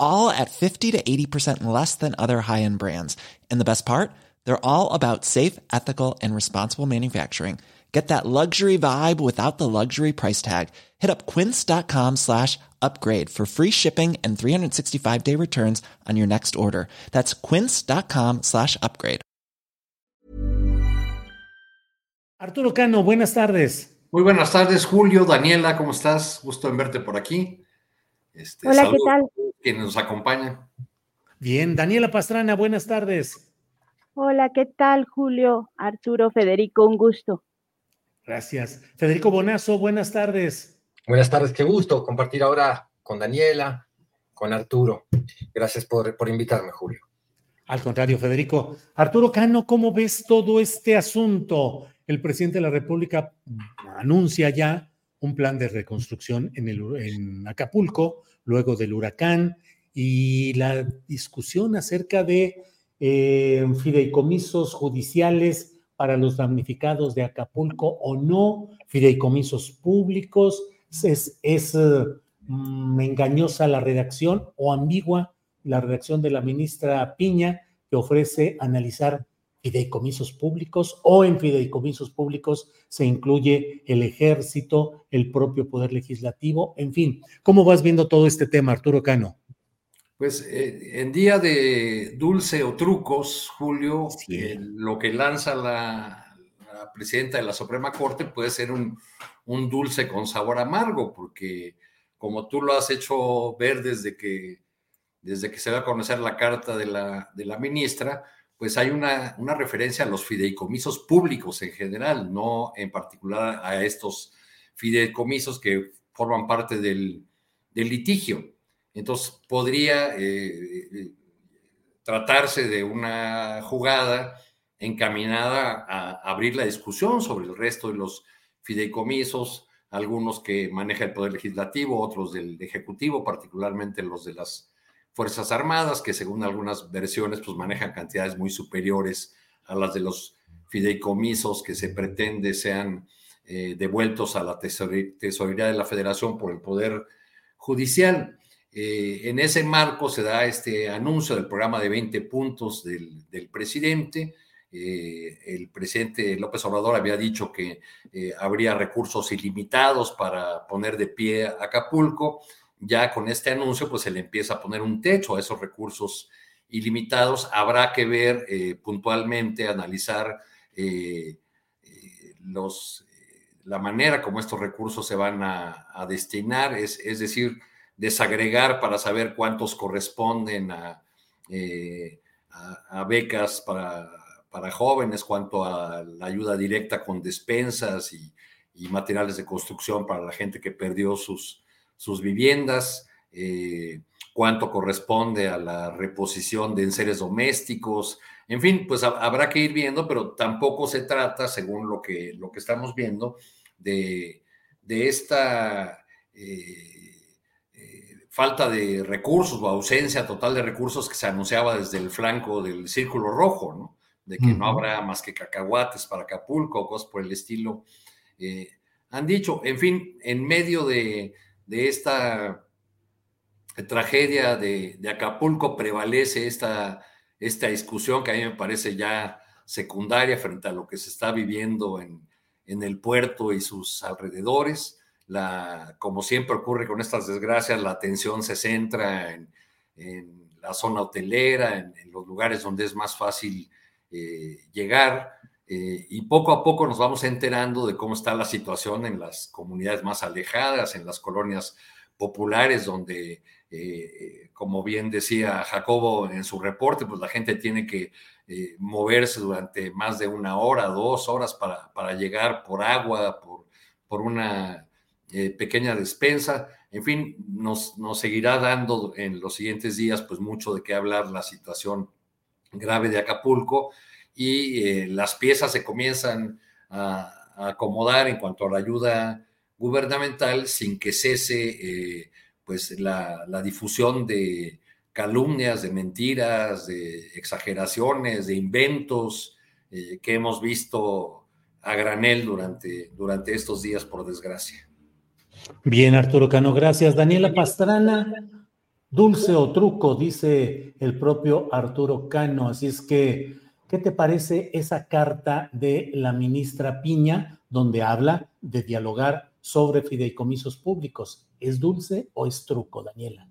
all at 50 to 80% less than other high-end brands. And the best part? They're all about safe, ethical, and responsible manufacturing. Get that luxury vibe without the luxury price tag. Hit up quince.com slash upgrade for free shipping and 365-day returns on your next order. That's quince.com slash upgrade. Arturo Cano, buenas tardes. Muy buenas tardes, Julio, Daniela, ¿cómo estás? Gusto en verte por aquí. Este, Hola, ¿qué tal? Quienes nos acompañan. Bien, Daniela Pastrana, buenas tardes. Hola, ¿qué tal, Julio? Arturo, Federico, un gusto. Gracias. Federico Bonazo, buenas tardes. Buenas tardes, qué gusto compartir ahora con Daniela, con Arturo. Gracias por, por invitarme, Julio. Al contrario, Federico. Arturo Cano, ¿cómo ves todo este asunto? El presidente de la República anuncia ya un plan de reconstrucción en, el, Acapulco, luego del huracán, y la discusión acerca de eh, fideicomisos judiciales para los damnificados de Acapulco o no, fideicomisos públicos, es, es mm, engañosa la redacción o ambigua la redacción de la ministra Piña, que ofrece analizar fideicomisos públicos o en fideicomisos públicos se incluye el ejército, el propio poder legislativo, en fin. ¿Cómo vas viendo todo este tema, Arturo Cano? Pues eh, en día de dulce o trucos, Julio, Sí. eh, lo que lanza la, la presidenta de la Suprema Corte puede ser un, un dulce con sabor amargo, porque como tú lo has hecho ver desde que, desde que se va a conocer la carta de la, de la ministra, pues hay una, una referencia a los fideicomisos públicos en general, no en particular a estos fideicomisos que forman parte del, litigio. Entonces, podría eh, eh, tratarse de una jugada encaminada a abrir la discusión sobre el resto de los fideicomisos, algunos que maneja el Poder Legislativo, otros del Ejecutivo, particularmente los de las Fuerzas Armadas, que según algunas versiones, pues manejan cantidades muy superiores a las de los fideicomisos que se pretende sean eh, devueltos a la tesorería de la Federación por el Poder Judicial. Eh, en ese marco se da este anuncio del programa de 20 puntos del, del presidente. Eh, el presidente López Obrador había dicho que eh, habría recursos ilimitados para poner de pie Acapulco. Ya con este anuncio, pues se le empieza a poner un techo a esos recursos ilimitados. Habrá que ver eh, puntualmente, analizar eh, eh, los, la manera como estos recursos se van a, destinar, es, es decir, desagregar para saber cuántos corresponden a, a, a becas para, para, jóvenes, cuánto a la ayuda directa con despensas y, y, materiales de construcción para la gente que perdió sus, sus viviendas, eh, cuánto corresponde a la reposición de enseres domésticos, en fin, pues habrá que ir viendo, pero tampoco se trata, según lo que, lo que estamos viendo, de, de esta... Eh, falta de recursos o ausencia total de recursos que se anunciaba desde el flanco del Círculo Rojo, ¿no? De que uh -huh. no habrá más que cacahuates para Acapulco, cosas por el estilo. Eh, han dicho, en fin, en medio de, de esta tragedia de, Acapulco prevalece esta, esta discusión que a mí me parece ya secundaria frente a lo que se está viviendo en, en el puerto y sus alrededores la, como siempre ocurre con estas desgracias, la atención se centra en, en la zona hotelera, en, en, los lugares donde es más fácil eh, llegar. Eh, y poco a poco nos vamos enterando de cómo está la situación en las comunidades más alejadas, en las colonias populares, donde, eh, como bien decía Jacobo en su reporte, pues la gente tiene que eh, moverse durante más de una hora, dos horas para, para llegar por agua, por, por una pequeña despensa. En fin, nos, nos seguirá dando en los siguientes días pues mucho de qué hablar la situación grave de Acapulco y eh, las piezas se comienzan a, acomodar en cuanto a la ayuda gubernamental sin que cese eh, pues la, difusión de calumnias, de mentiras, de exageraciones, de inventos eh, que hemos visto a granel durante, durante estos días, por desgracia. Bien, Arturo Cano, gracias. Daniela Pastrana, dulce o truco, dice el propio Arturo Cano. Así es que ¿Qué te parece esa carta de la ministra Piña donde habla de dialogar sobre fideicomisos públicos? ¿Es dulce o es truco, Daniela?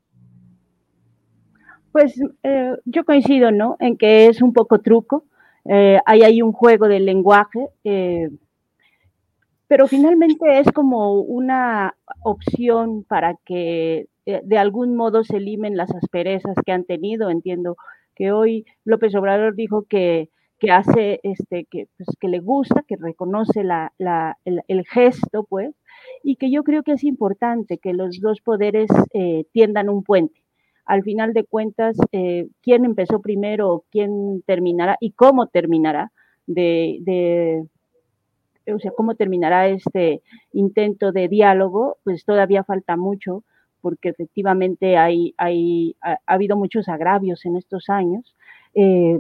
Pues eh, yo coincido, ¿no? En que es un poco truco. Eh, hay ahí un juego del lenguaje, eh, pero finalmente es como una opción para que de algún modo se limen las asperezas que han tenido. Entiendo que hoy López Obrador dijo que, que hace, este, que, pues, que le gusta, que reconoce la, la, el, gesto, pues, y que yo creo que es importante que los dos poderes eh, tiendan un puente. Al final de cuentas, eh, quién empezó primero, quién terminará y cómo terminará de, de o sea, cómo terminará este intento de diálogo, pues todavía falta mucho, porque efectivamente hay, hay, ha, habido muchos agravios en estos años, eh,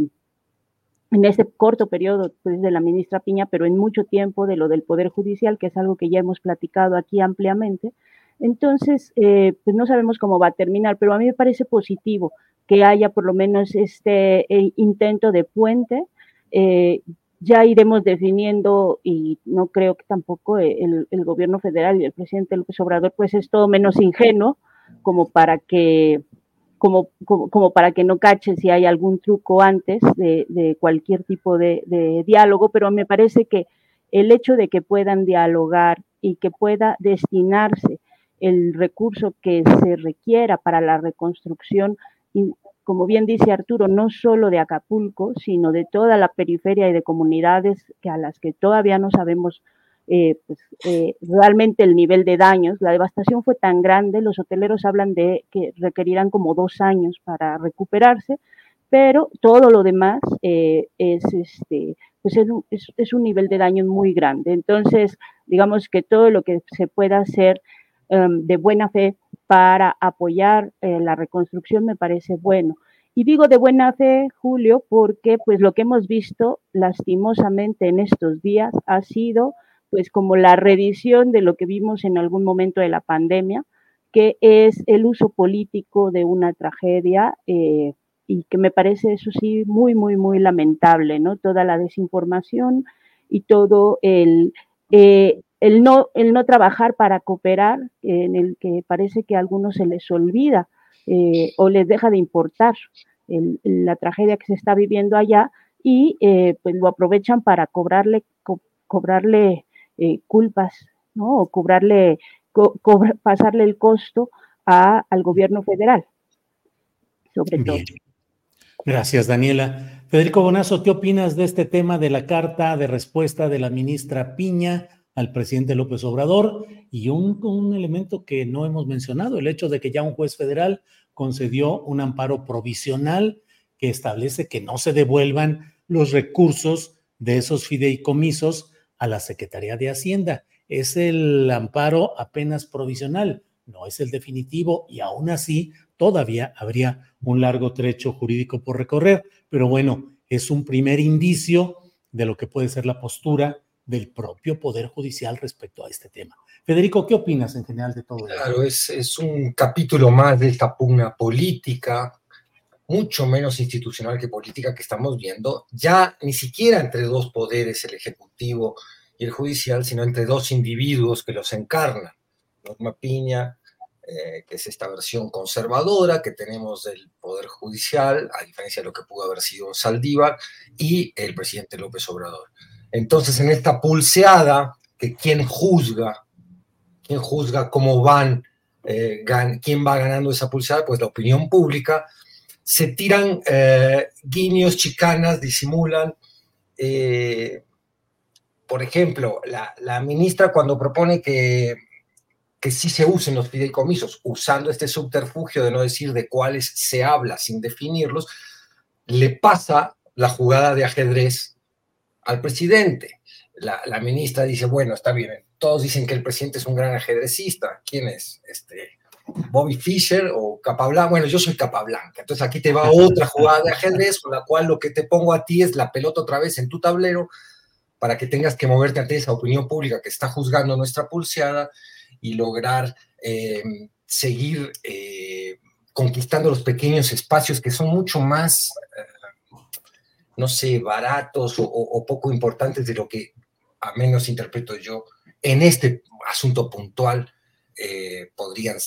en este corto periodo pues, de la ministra Piña, pero en mucho tiempo de lo del Poder Judicial, que es algo que ya hemos platicado aquí ampliamente. Entonces, eh, pues no sabemos cómo va a terminar, pero a mí me parece positivo que haya por lo menos este eh, intento de puente ya iremos definiendo y no creo que tampoco el, gobierno federal y el presidente López Obrador pues es todo menos ingenuo como para que como, como, para que no cache si hay algún truco antes de, cualquier tipo de, diálogo, pero me parece que el hecho de que puedan dialogar y que pueda destinarse el recurso que se requiera para la reconstrucción como bien dice Arturo, no solo de Acapulco, sino de toda la periferia y de comunidades que a las que todavía no sabemos eh, pues, eh, realmente el nivel de daños. La devastación fue tan grande, los hoteleros hablan de que requerirán como dos años para recuperarse, pero todo lo demás eh, es, este, pues es, un nivel de daño muy grande. Entonces, digamos que todo lo que se pueda hacer em, de buena fe para apoyar eh, la reconstrucción me parece bueno. Y digo de buena fe, Julio, porque pues lo que hemos visto lastimosamente en estos días ha sido pues como la revisión de lo que vimos en algún momento de la pandemia, que es el uso político de una tragedia eh, y que me parece eso sí muy, muy, muy lamentable, ¿no? Toda la desinformación y todo el, eh, el no, el no trabajar para cooperar, en el que parece que a algunos se les olvida eh, o les deja de importar la tragedia que se está viviendo allá y eh, pues lo aprovechan para cobrarle, cobrarle eh, culpas, ¿no? O cobrarle, pasarle el costo a, al gobierno federal, sobre todo. Gracias, Daniela. Federico Bonazo, ¿qué opinas de este tema de la carta de respuesta de la ministra Piña al presidente López Obrador y un, elemento que no hemos mencionado, el hecho de que ya un juez federal concedió un amparo provisional que establece que no se devuelvan los recursos de esos fideicomisos a la Secretaría de Hacienda. Es el amparo apenas provisional, no es el definitivo y aún así todavía habría un largo trecho jurídico por recorrer. Pero bueno, es un primer indicio de lo que puede ser la postura del propio Poder Judicial respecto a este tema. Federico, ¿qué opinas en general de todo esto? Claro, es, un capítulo más de esta pugna política, mucho menos institucional que política que estamos viendo, ya ni siquiera entre dos poderes, el Ejecutivo y el Judicial, sino entre dos individuos que los encarnan. Norma Piña, eh, que es esta versión conservadora que tenemos del Poder Judicial, a diferencia de lo que pudo haber sido Saldívar, y el presidente López Obrador. Entonces, en esta pulseada, que quién juzga, quién juzga cómo van, eh, quién va ganando esa pulseada, pues la opinión pública, se tiran eh, guiños, chicanas, disimulan. Eh, por ejemplo, la, ministra cuando propone que, que sí se usen los fideicomisos, usando este subterfugio de no decir de cuáles se habla sin definirlos, le pasa la jugada de ajedrez al presidente. La, ministra dice, bueno, está bien, todos dicen que el presidente es un gran ajedrecista. ¿Quién es? Este, Bobby Fischer o Capablanca. Bueno, yo soy Capablanca. Entonces aquí te va otra jugada de ajedrez con la cual lo que te pongo a ti es la pelota otra vez en tu tablero para que tengas que moverte ante esa opinión pública que está juzgando nuestra pulseada y lograr eh, seguir eh, conquistando los pequeños espacios que son mucho más no sé, baratos o, poco importantes de lo que, a menos interpreto yo, en este asunto puntual eh, podrían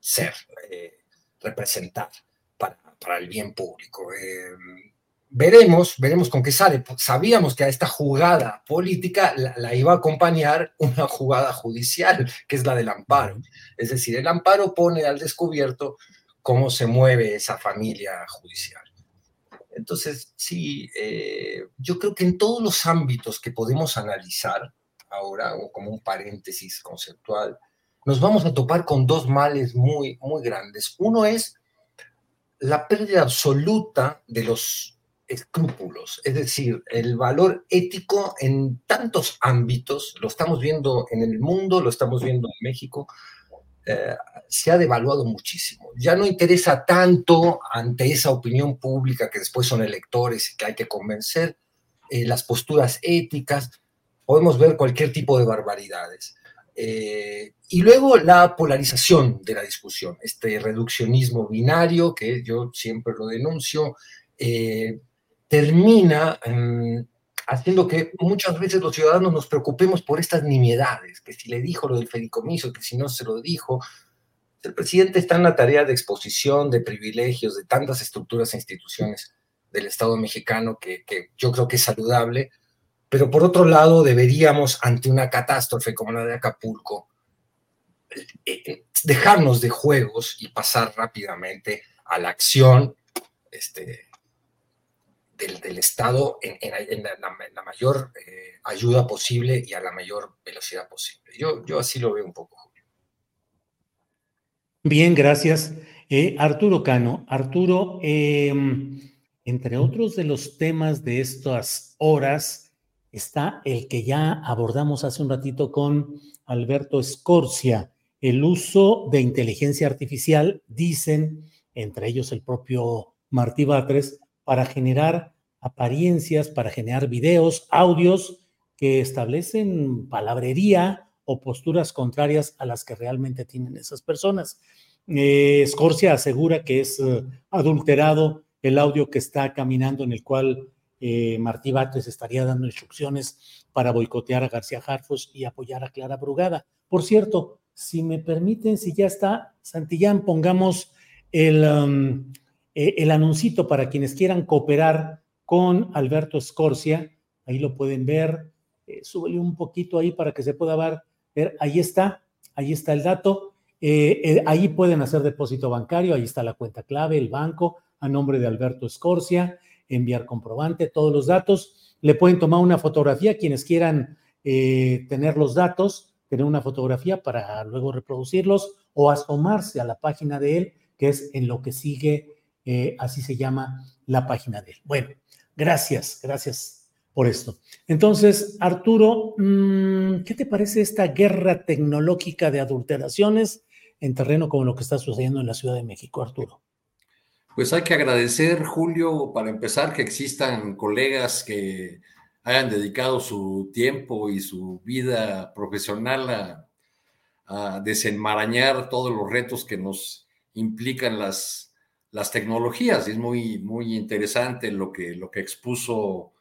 ser, eh, representar para, el bien público. Eh, veremos, veremos con qué sale. Sabíamos que a esta jugada política la, iba a acompañar una jugada judicial, que es la del amparo. Es decir, el amparo pone al descubierto cómo se mueve esa familia judicial. Entonces, sí, eh, yo creo que en todos los ámbitos que podemos analizar ahora, o como un paréntesis conceptual, nos vamos a topar con dos males muy, muy grandes. Uno es la pérdida absoluta de los escrúpulos, es decir, el valor ético en tantos ámbitos, lo estamos viendo en el mundo, lo estamos viendo en México, eh, se ha devaluado muchísimo. Ya no interesa tanto ante esa opinión pública que después son electores y que hay que convencer, eh, las posturas éticas, podemos ver cualquier tipo de barbaridades. Eh, y luego la polarización de la discusión, este reduccionismo binario que yo siempre lo denuncio, termina haciendo que muchas veces los ciudadanos nos preocupemos por estas nimiedades, que si le dijo lo del fedicomiso, que si no se lo dijo. El presidente está en la tarea de exposición de privilegios de tantas estructuras e instituciones del Estado mexicano que, yo creo que es saludable, pero por otro lado deberíamos, ante una catástrofe como la de Acapulco, eh, eh, dejarnos de juegos y pasar rápidamente a la acción este, del, Estado en, la, mayor eh, ayuda posible y a la mayor velocidad posible. Yo, yo así lo veo un poco. Bien, gracias. Eh, Arturo Cano, Arturo, em, entre otros de los temas de estas horas está el que ya abordamos hace un ratito con Alberto Escorcia, el uso de inteligencia artificial, dicen, entre ellos el propio Martí Batres, para generar apariencias, para generar videos, audios que establecen palabrería o posturas contrarias a las que realmente tienen esas personas. Eh, asegura que es eh, adulterado el audio que está caminando en el cual eh, Martí Batres estaría dando instrucciones para boicotear a García Harfos y apoyar a Clara Brugada. Por cierto, si me permiten, si ya está, Santillán, pongamos el, um, eh, el anuncito para quienes quieran cooperar con Alberto Escorcia. Ahí lo pueden ver. Eh, súbele un poquito ahí para que se pueda ver. Ahí está, ahí está el dato. Eh, eh, ahí pueden hacer depósito bancario, ahí está la cuenta clave, el banco, a nombre de Alberto Escorcia, enviar comprobante, todos los datos. Le pueden tomar una fotografía quienes quieran tener los datos, tener una fotografía para luego reproducirlos o asomarse a la página de él, que es en lo que sigue eh, así se llama la página de él. Bueno, gracias, gracias por esto. Entonces, Arturo, mm, ¿qué te parece esta guerra tecnológica de adulteraciones en terreno como lo que está sucediendo en la Ciudad de México, Arturo? Pues hay que agradecer, Julio, para empezar, que existan colegas que hayan dedicado su tiempo y su vida profesional a, desenmarañar todos los retos que nos implican las las tecnologías. Es muy, muy interesante lo que, lo que expuso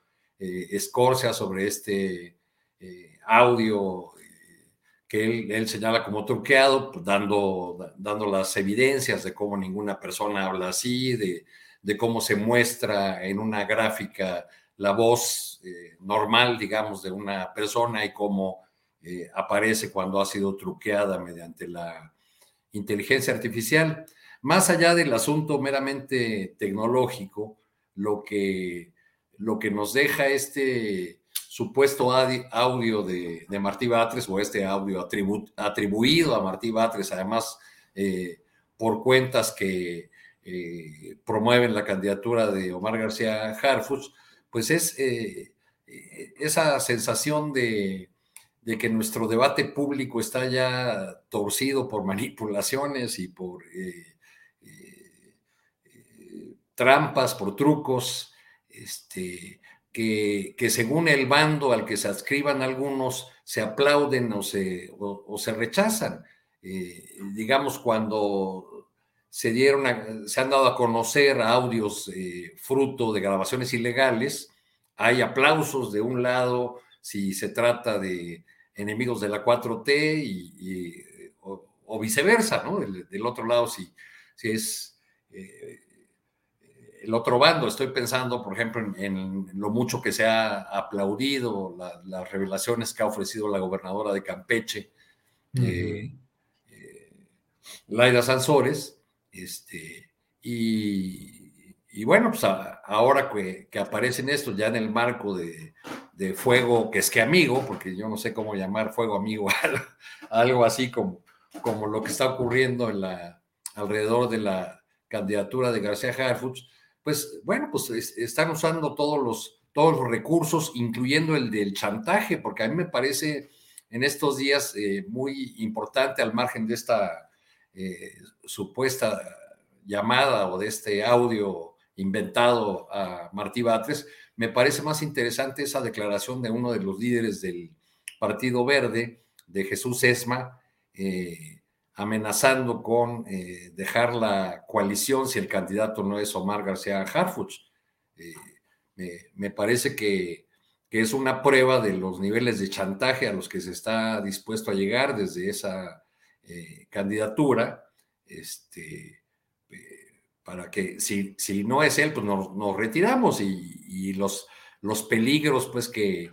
eh, Escorcia sobre este eh, audio eh, que él, señala como truqueado, pues, dando, dando las evidencias de cómo ninguna persona habla así, de, de cómo se muestra en una gráfica la voz normal, digamos, de una persona y cómo aparece cuando ha sido truqueada mediante la inteligencia artificial. Más allá del asunto meramente tecnológico, lo que, lo que nos deja este supuesto audio de, Martí Batres o este audio atribuido a Martí Batres, además eh, por cuentas que eh, promueven la candidatura de Omar García Harfuch, pues es eh, esa sensación de, que nuestro debate público está ya torcido por manipulaciones y por trampas, por trucos, este, que, que, según el bando al que se adscriban algunos, se aplauden o se, o, se rechazan. Eh, digamos, cuando se dieron, se han dado a conocer audios eh, fruto de grabaciones ilegales, hay aplausos de un lado si se trata de enemigos de la 4T y, o, viceversa, ¿no? Del, otro lado, si, si es eh, el otro bando. Estoy pensando, por ejemplo, en, lo mucho que se ha aplaudido, las revelaciones que ha ofrecido la gobernadora de Campeche, eh, eh, Laida Sansores, este, y, bueno, pues ahora que, que, aparecen estos ya en el marco de, fuego que es que amigo, porque yo no sé cómo llamar fuego amigo, algo así como, como lo que está ocurriendo en la, alrededor de la candidatura de García Harfuch, pues bueno, pues están usando todos los, todos los recursos, incluyendo el del chantaje, porque a mí me parece en estos días eh, muy importante al margen de esta eh, supuesta llamada o de este audio inventado a Martí Batres, me parece más interesante esa declaración de uno de los líderes del Partido Verde, de Jesús Esma, eh, amenazando con eh, dejar la coalición si el candidato no es Omar García Harfuch. Eh, me, parece que, es una prueba de los niveles de chantaje a los que se está dispuesto a llegar desde esa eh, candidatura, este, para que si, si, no es él, pues nos, retiramos y, los, los peligros pues que,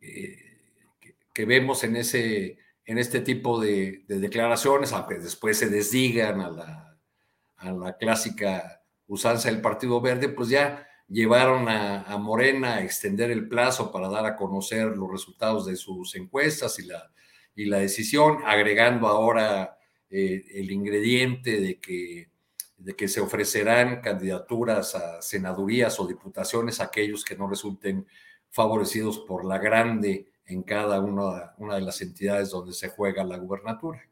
que vemos en ese en este tipo de, declaraciones, aunque después se desdigan a la, clásica usanza del Partido Verde, pues ya llevaron a, Morena a extender el plazo para dar a conocer los resultados de sus encuestas y la, decisión, agregando ahora eh, el ingrediente de que, de que se ofrecerán candidaturas a senadurías o diputaciones a aquellos que no resulten favorecidos por la grande en cada una, de las entidades donde se juega la gubernatura.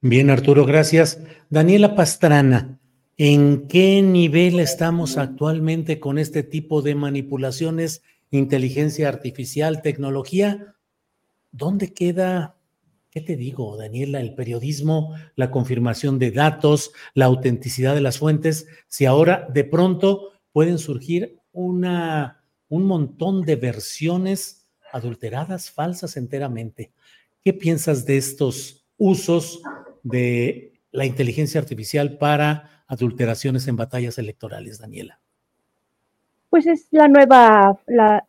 Bien, Arturo, gracias. Daniela Pastrana, ¿en qué nivel estamos actualmente con este tipo de manipulaciones, inteligencia artificial, tecnología? ¿Dónde queda, qué te digo, Daniela, el periodismo, la confirmación de datos, la autenticidad de las fuentes, si ahora de pronto pueden surgir una, un montón de versiones adulteradas, falsas enteramente. ¿Qué piensas de estos usos de la inteligencia artificial para adulteraciones en batallas electorales, Daniela? Pues es la nueva, la,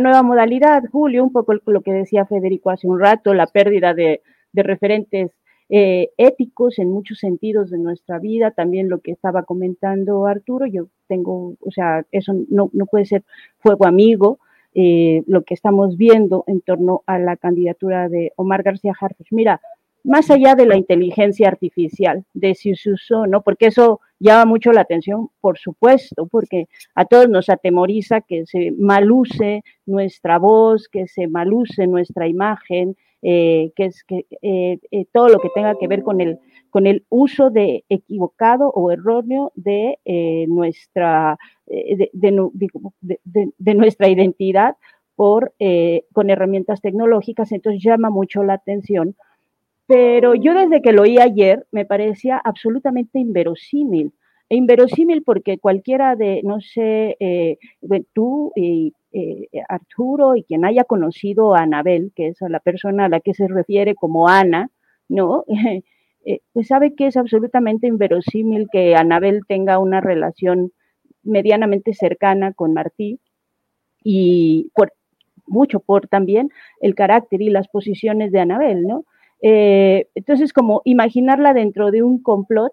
nueva modalidad, Julio, un poco lo que decía Federico hace un rato, la pérdida de, referentes eh, éticos en muchos sentidos de nuestra vida, también lo que estaba comentando Arturo, yo tengo, o sea, eso no, no puede ser fuego amigo, eh, lo que estamos viendo en torno a la candidatura de Omar García Harfuch. Mira, más allá de la inteligencia artificial, de si se usó, ¿no? Porque eso llama mucho la atención, por supuesto, porque a todos nos atemoriza que se maluse nuestra voz, que se maluse nuestra imagen, eh, que es que eh, todo lo que tenga que ver con el, con el uso de equivocado o erróneo de nuestra eh, de, nuestra identidad por, eh, con herramientas tecnológicas, entonces llama mucho la atención. Pero yo desde que lo oí ayer me parecía absolutamente inverosímil. E inverosímil porque cualquiera de, no sé, eh, tú y Arturo y quien haya conocido a Anabel, que es la persona a la que se refiere como Ana, ¿no? pues sabe que es absolutamente inverosímil que Anabel tenga una relación medianamente cercana con Martí y por, mucho por también el carácter y las posiciones de Anabel, ¿no? Eh, entonces, como imaginarla dentro de un complot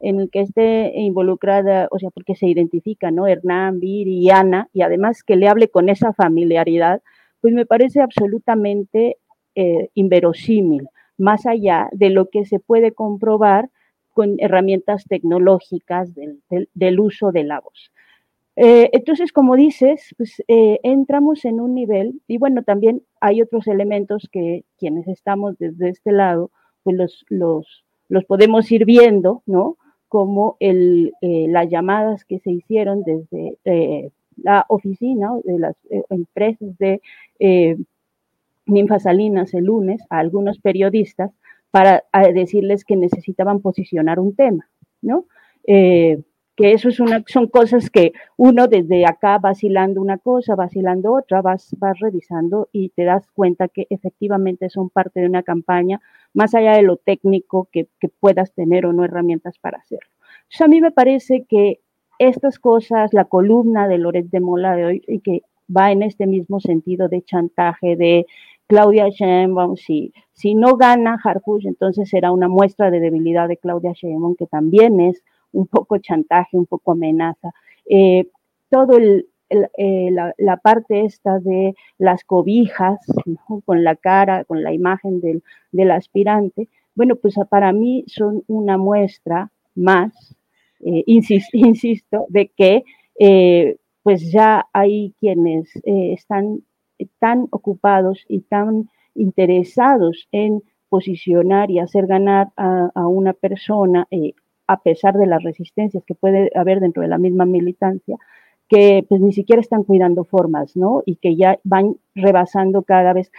en el que esté involucrada, o sea, porque se identifica, ¿no? Hernán, Viri y Ana, y además que le hable con esa familiaridad, pues me parece absolutamente eh, inverosímil, más allá de lo que se puede comprobar con herramientas tecnológicas del, uso de la voz. Eh, entonces, como dices, pues eh, entramos en un nivel, y bueno, también hay otros elementos que quienes estamos desde este lado, pues los, los, los podemos ir viendo, ¿no? Como el, las llamadas que se hicieron desde la oficina de las empresas de Ninfa Salinas el lunes a algunos periodistas para decirles que necesitaban posicionar un tema, ¿no? Eh, que eso es una, son cosas que uno desde acá vacilando una cosa, vacilando otra, vas, vas revisando y te das cuenta que efectivamente son parte de una campaña, más allá de lo técnico que, que puedas tener o no herramientas para hacerlo. Entonces, a mí me parece que estas cosas, la columna de Loret de Mola de hoy, y que va en este mismo sentido de chantaje, de Claudia Sheinbaum, si, si no gana Harfush, entonces será una muestra de debilidad de Claudia Sheinbaum, que también es un poco chantaje, un poco amenaza. Eh, todo eh, la, parte esta de las cobijas, con la cara, con la imagen del, aspirante, bueno, pues para mí son una muestra más, eh, insisto, de que pues ya hay quienes están tan ocupados y tan interesados en posicionar y hacer ganar a, una persona, eh, a pesar de las resistencias que puede haber dentro de la misma militancia, que pues ni siquiera están cuidando formas, ¿no? Y que ya van rebasando cada vez.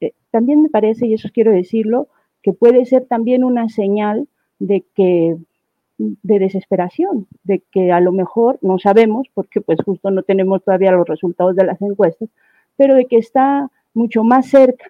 Eh, también me parece, y eso quiero decirlo, que puede ser también una señal de que de desesperación, de que a lo mejor no sabemos, porque pues justo no tenemos todavía los resultados de las encuestas, pero de que está mucho más cerca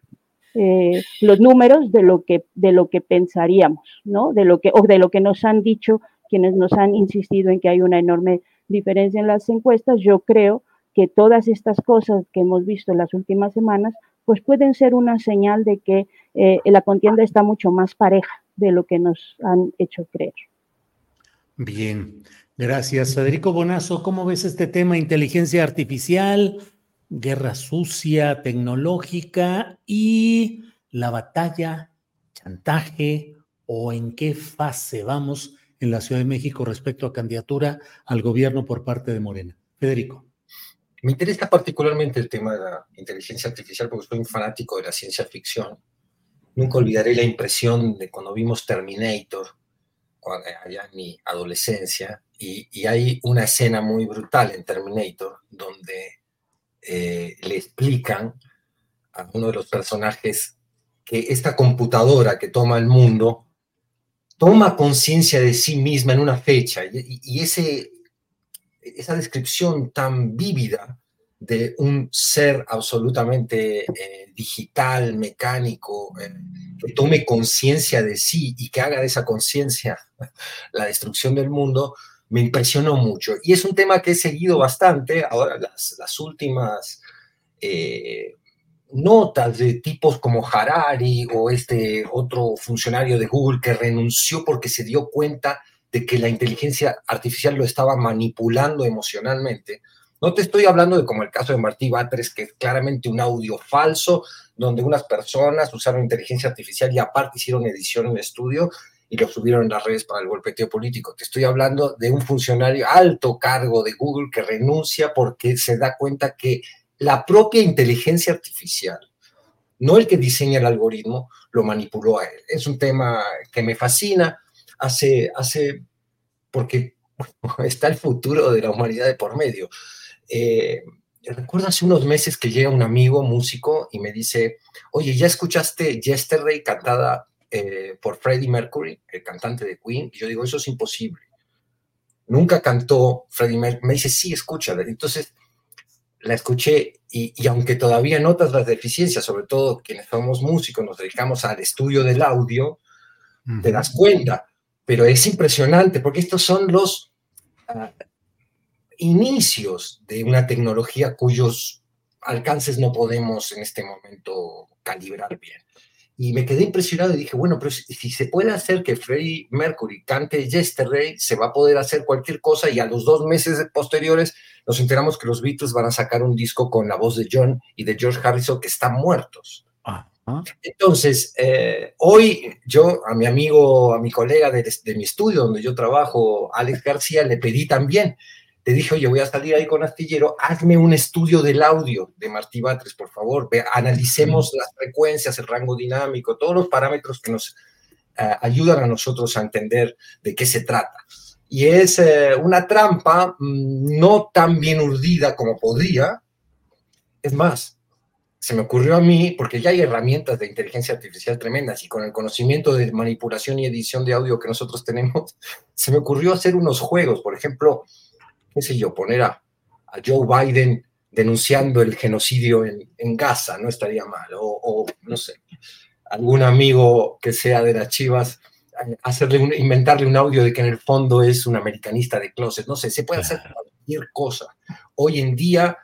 eh, los números de lo que de lo que pensaríamos, ¿no? De lo que o de lo que nos han dicho quienes nos han insistido en que hay una enorme diferencia en las encuestas. Yo creo que todas estas cosas que hemos visto en las últimas semanas, pues pueden ser una señal de que eh, la contienda está mucho más pareja de lo que nos han hecho creer. Bien, gracias. Federico Bonazo, ¿cómo ves este tema inteligencia artificial? Guerra sucia, tecnológica y la batalla, chantaje o en qué fase vamos en la Ciudad de México respecto a candidatura al gobierno por parte de Morena. Federico. Me interesa particularmente el tema de la inteligencia artificial porque soy un fanático de la ciencia ficción. Nunca olvidaré la impresión de cuando vimos Terminator, allá en mi adolescencia, y hay una escena muy brutal en Terminator donde eh, le explican a uno de los personajes que esta computadora que toma el mundo toma conciencia de sí misma en una fecha. Y, ese, esa descripción tan vívida de un ser absolutamente eh, digital, mecánico, eh, que tome conciencia de sí y que haga de esa conciencia la destrucción del mundo, me impresionó mucho. Y es un tema que he seguido bastante. Ahora, las, últimas eh, notas de tipos como Harari o este otro funcionario de Google que renunció porque se dio cuenta de que la inteligencia artificial lo estaba manipulando emocionalmente. No te estoy hablando de como el caso de Martí Batres, que es claramente un audio falso, donde unas personas usaron inteligencia artificial y aparte hicieron edición en estudio y lo subieron en las redes para el golpeteo político. Te estoy hablando de un funcionario alto cargo de Google que renuncia porque se da cuenta que la propia inteligencia artificial, no el que diseña el algoritmo, lo manipuló a él. Es un tema que me fascina, hace, hace porque está el futuro de la humanidad de por medio. Eh, recuerdo hace unos meses que llega un amigo músico y me dice, oye, ¿ya escuchaste Yesterday cantada eh, por Freddie Mercury, el cantante de Queen, y yo digo, eso es imposible. Nunca cantó Freddie Mercury. Me dice, sí, escúchala. Entonces la escuché y, aunque todavía notas las deficiencias, sobre todo quienes somos músicos, nos dedicamos al estudio del audio, te das cuenta. Pero es impresionante porque estos son los... Ah, inicios de una tecnología cuyos alcances no podemos en este momento calibrar bien. Y me quedé impresionado y dije, bueno, pero si, se puede hacer que Freddie Mercury cante Yesterday, se va a poder hacer cualquier cosa y a los dos meses posteriores nos enteramos que los Beatles van a sacar un disco con la voz de John y de George Harrison que están muertos. Entonces, eh, hoy yo a mi amigo, a mi colega de, de, mi estudio donde yo trabajo, Alex García, le pedí también, le dije, oye, voy a salir ahí con Astillero, hazme un estudio del audio de Martí Batres, por favor, Ve, analicemos las frecuencias, el rango dinámico, todos los parámetros que nos uh, ayudan a nosotros a entender de qué se trata. Y es uh, una trampa mmm, no tan bien urdida como podría. Es más, se me ocurrió a mí, porque ya hay herramientas de inteligencia artificial tremendas y con el conocimiento de manipulación y edición de audio que nosotros tenemos, se me ocurrió hacer unos juegos, por ejemplo, qué sé yo, poner a, a Joe Biden denunciando el genocidio en, en Gaza, no estaría mal, o, o, no sé, algún amigo que sea de las Chivas, hacerle un, inventarle un audio de que en el fondo es un americanista de closet, no sé, se puede hacer cualquier cosa. Hoy en día,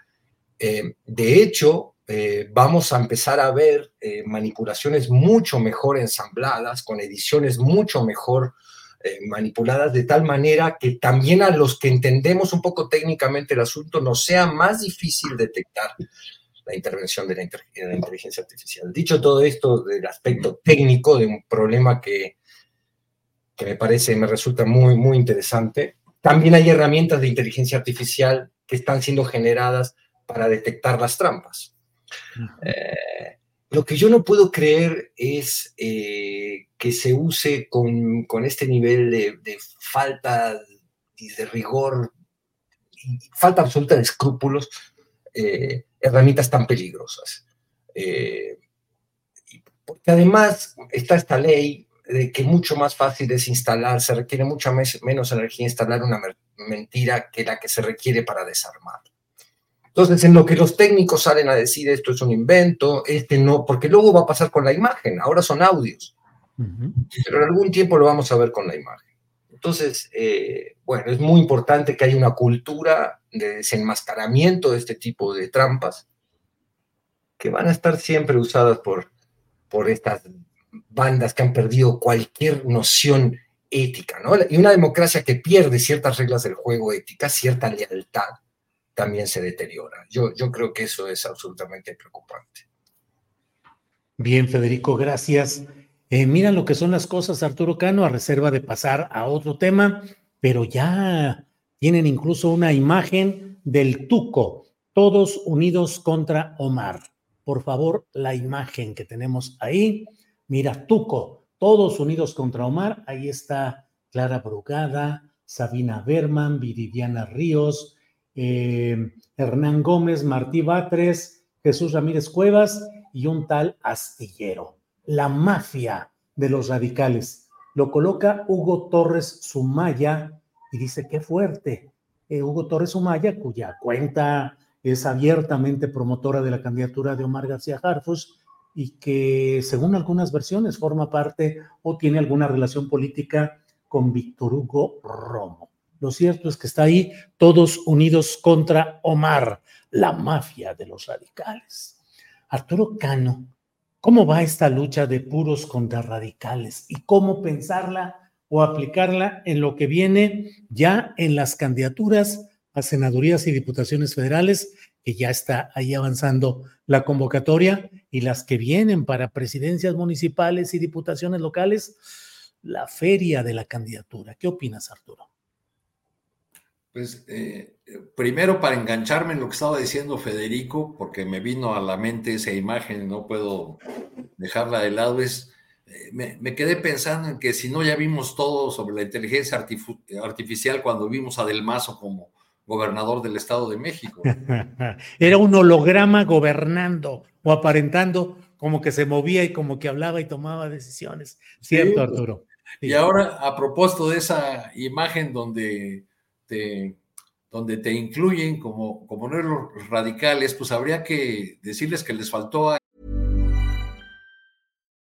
eh, de hecho, eh, vamos a empezar a ver eh, manipulaciones mucho mejor ensambladas, con ediciones mucho mejor eh, manipuladas de tal manera que también a los que entendemos un poco técnicamente el asunto nos sea más difícil detectar la intervención de la, inter de la, inteligencia artificial. Dicho todo esto del aspecto técnico de un problema que, que me parece, me resulta muy, muy interesante, también hay herramientas de inteligencia artificial que están siendo generadas para detectar las trampas. Eh, lo que yo no puedo creer es eh, que se use con, este nivel de, falta y de rigor, y falta absoluta de escrúpulos, eh, herramientas tan peligrosas. Eh, porque además está esta ley de que mucho más fácil es instalar, se requiere mucha menos energía instalar una mentira que la que se requiere para desarmar. Entonces, en lo que los técnicos salen a decir esto es un invento, este no, porque luego va a pasar con la imagen, ahora son audios, uh -huh. pero en algún tiempo lo vamos a ver con la imagen. Entonces, eh, bueno, es muy importante que haya una cultura de desenmascaramiento de este tipo de trampas que van a estar siempre usadas por, por estas bandas que han perdido cualquier noción ética, ¿no? Y una democracia que pierde ciertas reglas del juego éticas, cierta lealtad, también se deteriora. Yo, yo creo que eso es absolutamente preocupante. Bien, Federico, gracias. Eh, mira lo que son las cosas, Arturo Cano, a reserva de pasar a otro tema, pero ya tienen incluso una imagen del Tuco, todos unidos contra Omar. Por favor, la imagen que tenemos ahí. Mira, Tuco, todos unidos contra Omar. Ahí está Clara Brugada, Sabina Berman, Viridiana Ríos, eh, Hernán Gómez, Martí Batres, Jesús Ramírez Cuevas y un tal Astillero. La mafia de los radicales. Lo coloca Hugo Torres Sumaya y dice, qué fuerte. Eh, Hugo Torres Sumaya, cuya cuenta es abiertamente promotora de la candidatura de Omar García Harfus y que, según algunas versiones, forma parte o tiene alguna relación política con Víctor Hugo Romo. Lo cierto es que está ahí todos unidos contra Omar, la mafia de los radicales. Arturo Cano, ¿cómo va esta lucha de puros contra radicales y cómo pensarla o aplicarla en lo que viene ya en las candidaturas a senadurías y diputaciones federales, que ya está ahí avanzando la convocatoria, y las que vienen para presidencias municipales y diputaciones locales, la feria de la candidatura? ¿Qué opinas, Arturo? Pues eh, primero para engancharme en lo que estaba diciendo Federico, porque me vino a la mente esa imagen, no puedo dejarla de lado, es, eh, me, me, quedé pensando en que si no ya vimos todo sobre la inteligencia artif artificial cuando vimos a Del Mazo como gobernador del Estado de México. Era un holograma gobernando o aparentando como que se movía y como que hablaba y tomaba decisiones. ¿Cierto, sí, Arturo? Sí. Y ahora, a propósito de esa imagen donde te, donde te incluyen como, como no los radicales, pues habría que decirles que les faltó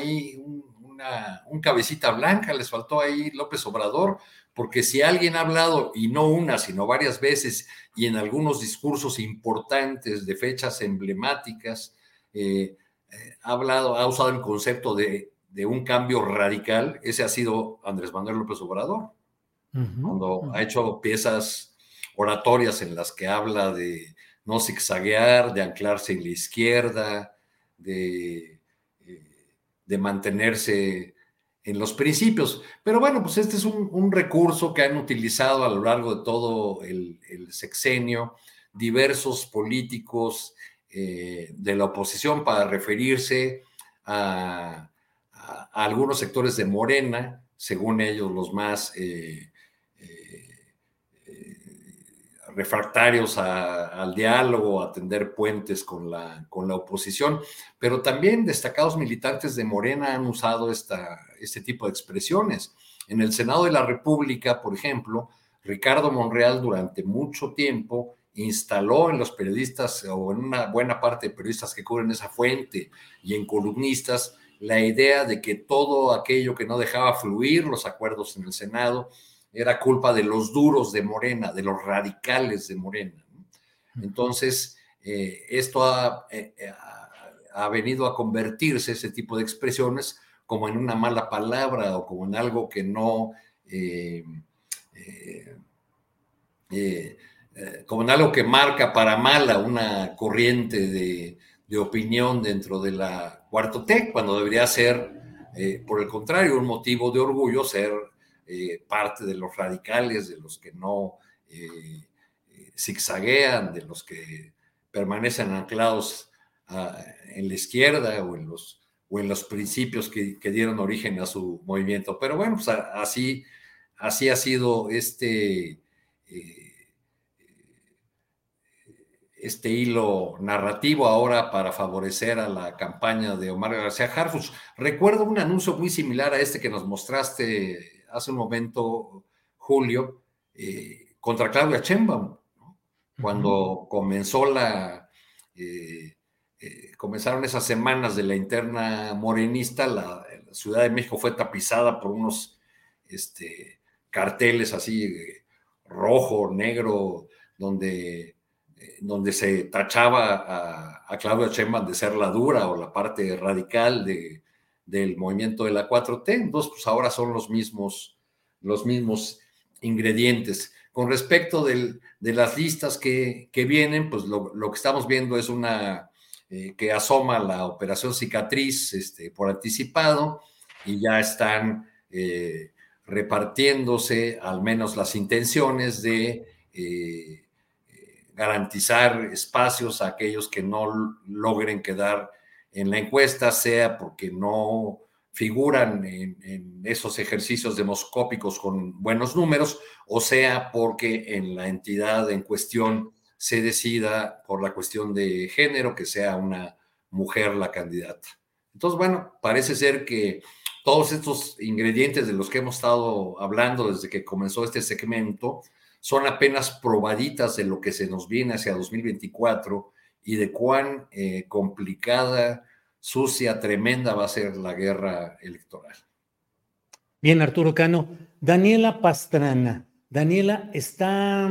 Ahí un, una, un cabecita blanca, les faltó ahí López Obrador, porque si alguien ha hablado, y no una, sino varias veces, y en algunos discursos importantes de fechas emblemáticas, eh, eh, ha hablado, ha usado el concepto de, de, un cambio radical, ese ha sido Andrés Manuel López Obrador, uh -huh. cuando uh -huh. ha hecho piezas oratorias en las que habla de no zigzaguear, de anclarse en la izquierda, de, de mantenerse en los principios. Pero bueno, pues este es un, recurso que han utilizado a lo largo de todo el, sexenio diversos políticos eh, de la oposición para referirse a, algunos sectores de Morena, según ellos los más eh, refractarios al diálogo, a tender puentes con la, con la oposición, pero también destacados militantes de Morena han usado esta, este tipo de expresiones. En el Senado de la República, por ejemplo, Ricardo Monreal durante mucho tiempo instaló en los periodistas o en una buena parte de periodistas que cubren esa fuente y en columnistas la idea de que todo aquello que no dejaba fluir los acuerdos en el Senado era culpa de los duros de Morena, de los radicales de Morena. Entonces, eh, esto ha, eh, ha, venido a convertirse, ese tipo de expresiones, como en una mala palabra o como en algo que no, eh, como en algo que marca para mala una corriente de, de opinión dentro de la cuarto TEC, cuando debería ser, por el contrario, un motivo de orgullo ser eh, parte de los radicales, de los que no eh, zigzaguean, de los que permanecen anclados a, en la izquierda o en los, o en los principios que, dieron origen a su movimiento. Pero bueno, pues así, así ha sido este, eh, este hilo narrativo ahora para favorecer a la campaña de Omar García Harfus. Recuerdo un anuncio muy similar a este que nos mostraste hace un momento, Julio, eh, contra Claudia Sheinbaum, ¿no? cuando uh -huh. comenzó la, eh, eh, comenzaron esas semanas de la interna morenista, la, la, Ciudad de México fue tapizada por unos este, carteles así rojo, negro, donde, donde se tachaba a, a Claudia Sheinbaum de ser la dura o la parte radical de, del movimiento de la 4T, entonces pues ahora son los mismos, los mismos ingredientes. Con respecto del, de las listas que, que vienen, pues lo, lo, que estamos viendo es una eh, que asoma la operación cicatriz este, por anticipado y ya están eh, repartiéndose al menos las intenciones de eh, garantizar espacios a aquellos que no logren quedar en la encuesta, sea porque no figuran en, esos ejercicios demoscópicos con buenos números, o sea porque en la entidad en cuestión se decida por la cuestión de género que sea una mujer la candidata. Entonces, bueno, parece ser que todos estos ingredientes de los que hemos estado hablando desde que comenzó este segmento son apenas probaditas de lo que se nos viene hacia 2024 y de cuán eh, complicada, sucia, tremenda va a ser la guerra electoral. Bien, Arturo Cano. Daniela Pastrana. Daniela, está,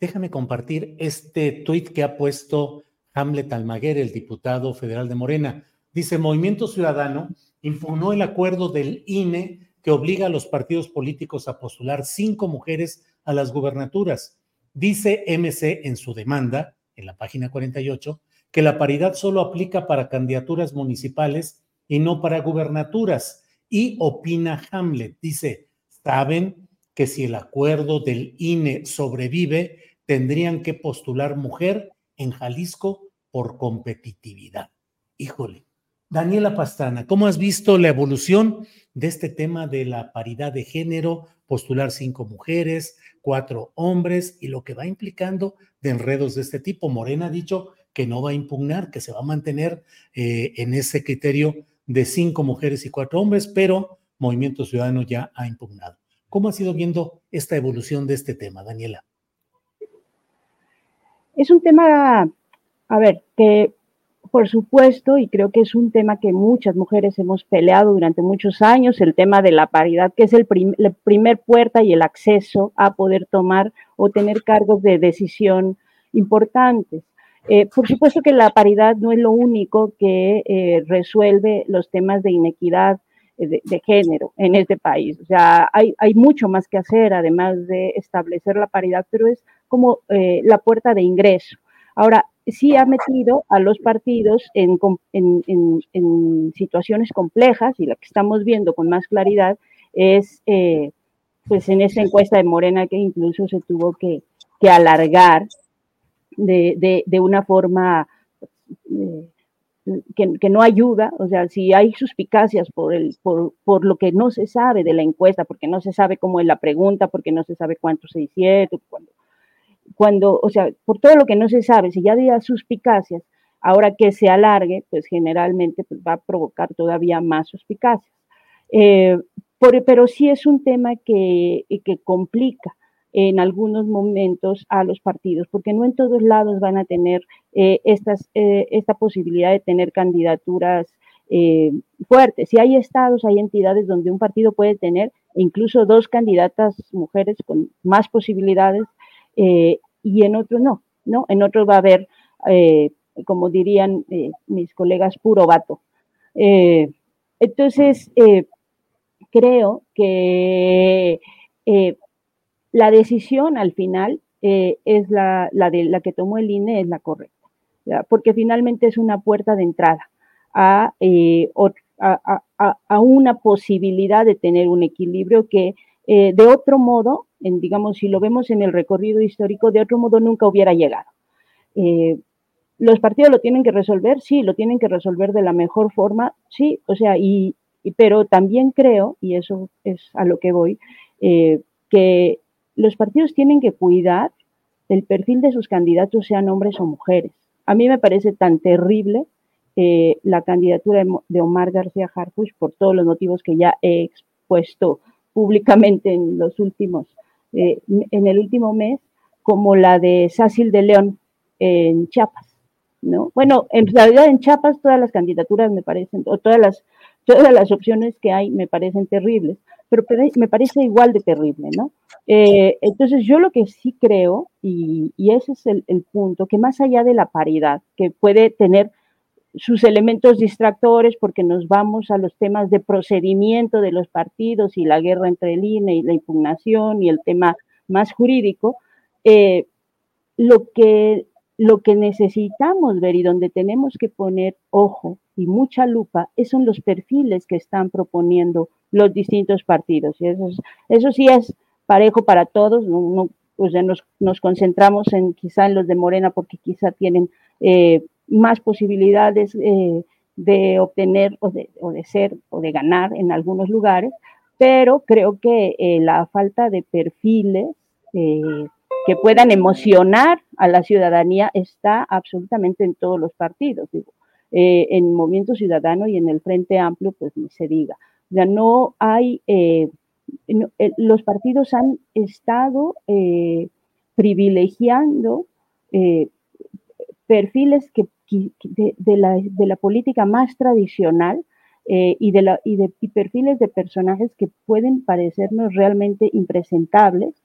déjame compartir este tuit que ha puesto Hamlet Almaguer, el diputado federal de Morena. Dice, Movimiento Ciudadano impugnó el acuerdo del INE que obliga a los partidos políticos a postular cinco mujeres a las gubernaturas. Dice MC en su demanda, en la página 48, que la paridad solo aplica para candidaturas municipales y no para gubernaturas. Y opina Hamlet, dice, saben que si el acuerdo del INE sobrevive, tendrían que postular mujer en Jalisco por competitividad. Híjole. Daniela Pastrana, ¿cómo has visto la evolución de este tema de la paridad de género, postular cinco mujeres, cuatro hombres y lo que va implicando de enredos de este tipo? Morena ha dicho que no va a impugnar, que se va a mantener eh, en ese criterio de cinco mujeres y cuatro hombres, pero Movimiento Ciudadano ya ha impugnado. ¿Cómo ha sido viendo esta evolución de este tema, Daniela? Es un tema, a ver, que por supuesto, y creo que es un tema que muchas mujeres hemos peleado durante muchos años, el tema de la paridad, que es el la primer puerta y el acceso a poder tomar o tener cargos de decisión importantes. Eh, por supuesto que la paridad no es lo único que eh, resuelve los temas de inequidad eh, de, género en este país. O sea, hay, hay, mucho más que hacer, además de establecer la paridad, pero es como la puerta de ingreso. Ahora, sí ha metido a los partidos en, en, en, situaciones complejas y la que estamos viendo con más claridad es, pues en esa encuesta de Morena que incluso se tuvo que, que alargar de, de, una forma eh, que, que, no ayuda, o sea, si hay suspicacias por, el, por, por, lo que no se sabe de la encuesta, porque no se sabe cómo es la pregunta, porque no se sabe cuánto se hicieron, cuando, cuando, o sea, por todo lo que no se sabe, si ya había suspicacias, ahora que se alargue, pues generalmente pues, va a provocar todavía más suspicacias. Eh, pero sí es un tema que, que complica en algunos momentos a los partidos, porque no en todos lados van a tener eh, eh, esta posibilidad de tener candidaturas eh, fuertes. Si hay estados, hay entidades donde un partido puede tener incluso dos candidatas mujeres con más posibilidades y en otros no, ¿no? En otros va a haber, como dirían mis colegas, puro vato. entonces, creo que la decisión al final eh, es la, la, de, la que tomó el INE, es la correcta, porque finalmente es una puerta de entrada eh, a, a, a, una posibilidad de tener un equilibrio que eh, de otro modo, en, digamos, si lo vemos en el recorrido histórico, de otro modo nunca hubiera llegado. los partidos lo tienen que resolver, sí, lo tienen que resolver de la mejor forma, sí, o sea, y, pero también creo, y eso es a lo que voy, que los partidos tienen que cuidar el perfil de sus candidatos, sean hombres o mujeres. A mí me parece tan terrible eh, la candidatura de Omar García Harfuch por todos los motivos que ya he expuesto públicamente en los últimos, eh, en el último mes, como la de Sácil de León en Chiapas. ¿no? Bueno, en realidad en Chiapas todas las candidaturas me parecen, o todas las, todas las opciones que hay me parecen terribles, pero me parece igual de terrible, ¿no? Eh, entonces yo lo que sí creo, y, ese es el, punto, que más allá de la paridad, que puede tener sus elementos distractores porque nos vamos a los temas de procedimiento de los partidos y la guerra entre el INE y la impugnación y el tema más jurídico, eh, lo, que, lo que necesitamos ver y donde tenemos que poner ojo y mucha lupa son los perfiles que están proponiendo los distintos partidos. Y eso, eso sí es parejo para todos, no, pues nos, nos, concentramos en quizá en los de Morena porque quizá tienen eh, más posibilidades eh, de obtener o de, o de, ser o de ganar en algunos lugares, pero creo que eh, la falta de perfiles que puedan emocionar a la ciudadanía está absolutamente en todos los partidos, digo, en Movimiento Ciudadano y en el Frente Amplio, pues ni se diga. Ya no hay, eh, eh, los partidos han estado eh, privilegiando perfiles que, de, la, política más tradicional y, de la, y, de, perfiles de personajes que pueden parecernos realmente impresentables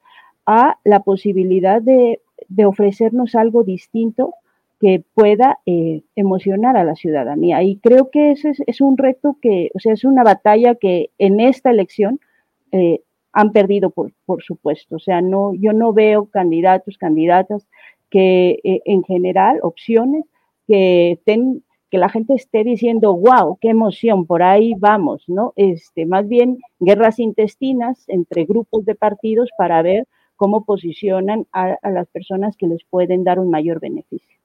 a la posibilidad de, de ofrecernos algo distinto que pueda eh, emocionar a la ciudadanía. Y creo que ese es, un reto que, o sea, es una batalla que en esta elección eh, han perdido, por, por, supuesto. O sea, no, yo no veo candidatos, candidatas que eh, en general, opciones que estén que la gente esté diciendo, wow, qué emoción, por ahí vamos, ¿no? Este, más bien guerras intestinas entre grupos de partidos para ver cómo posicionan a, las personas que les pueden dar un mayor beneficio.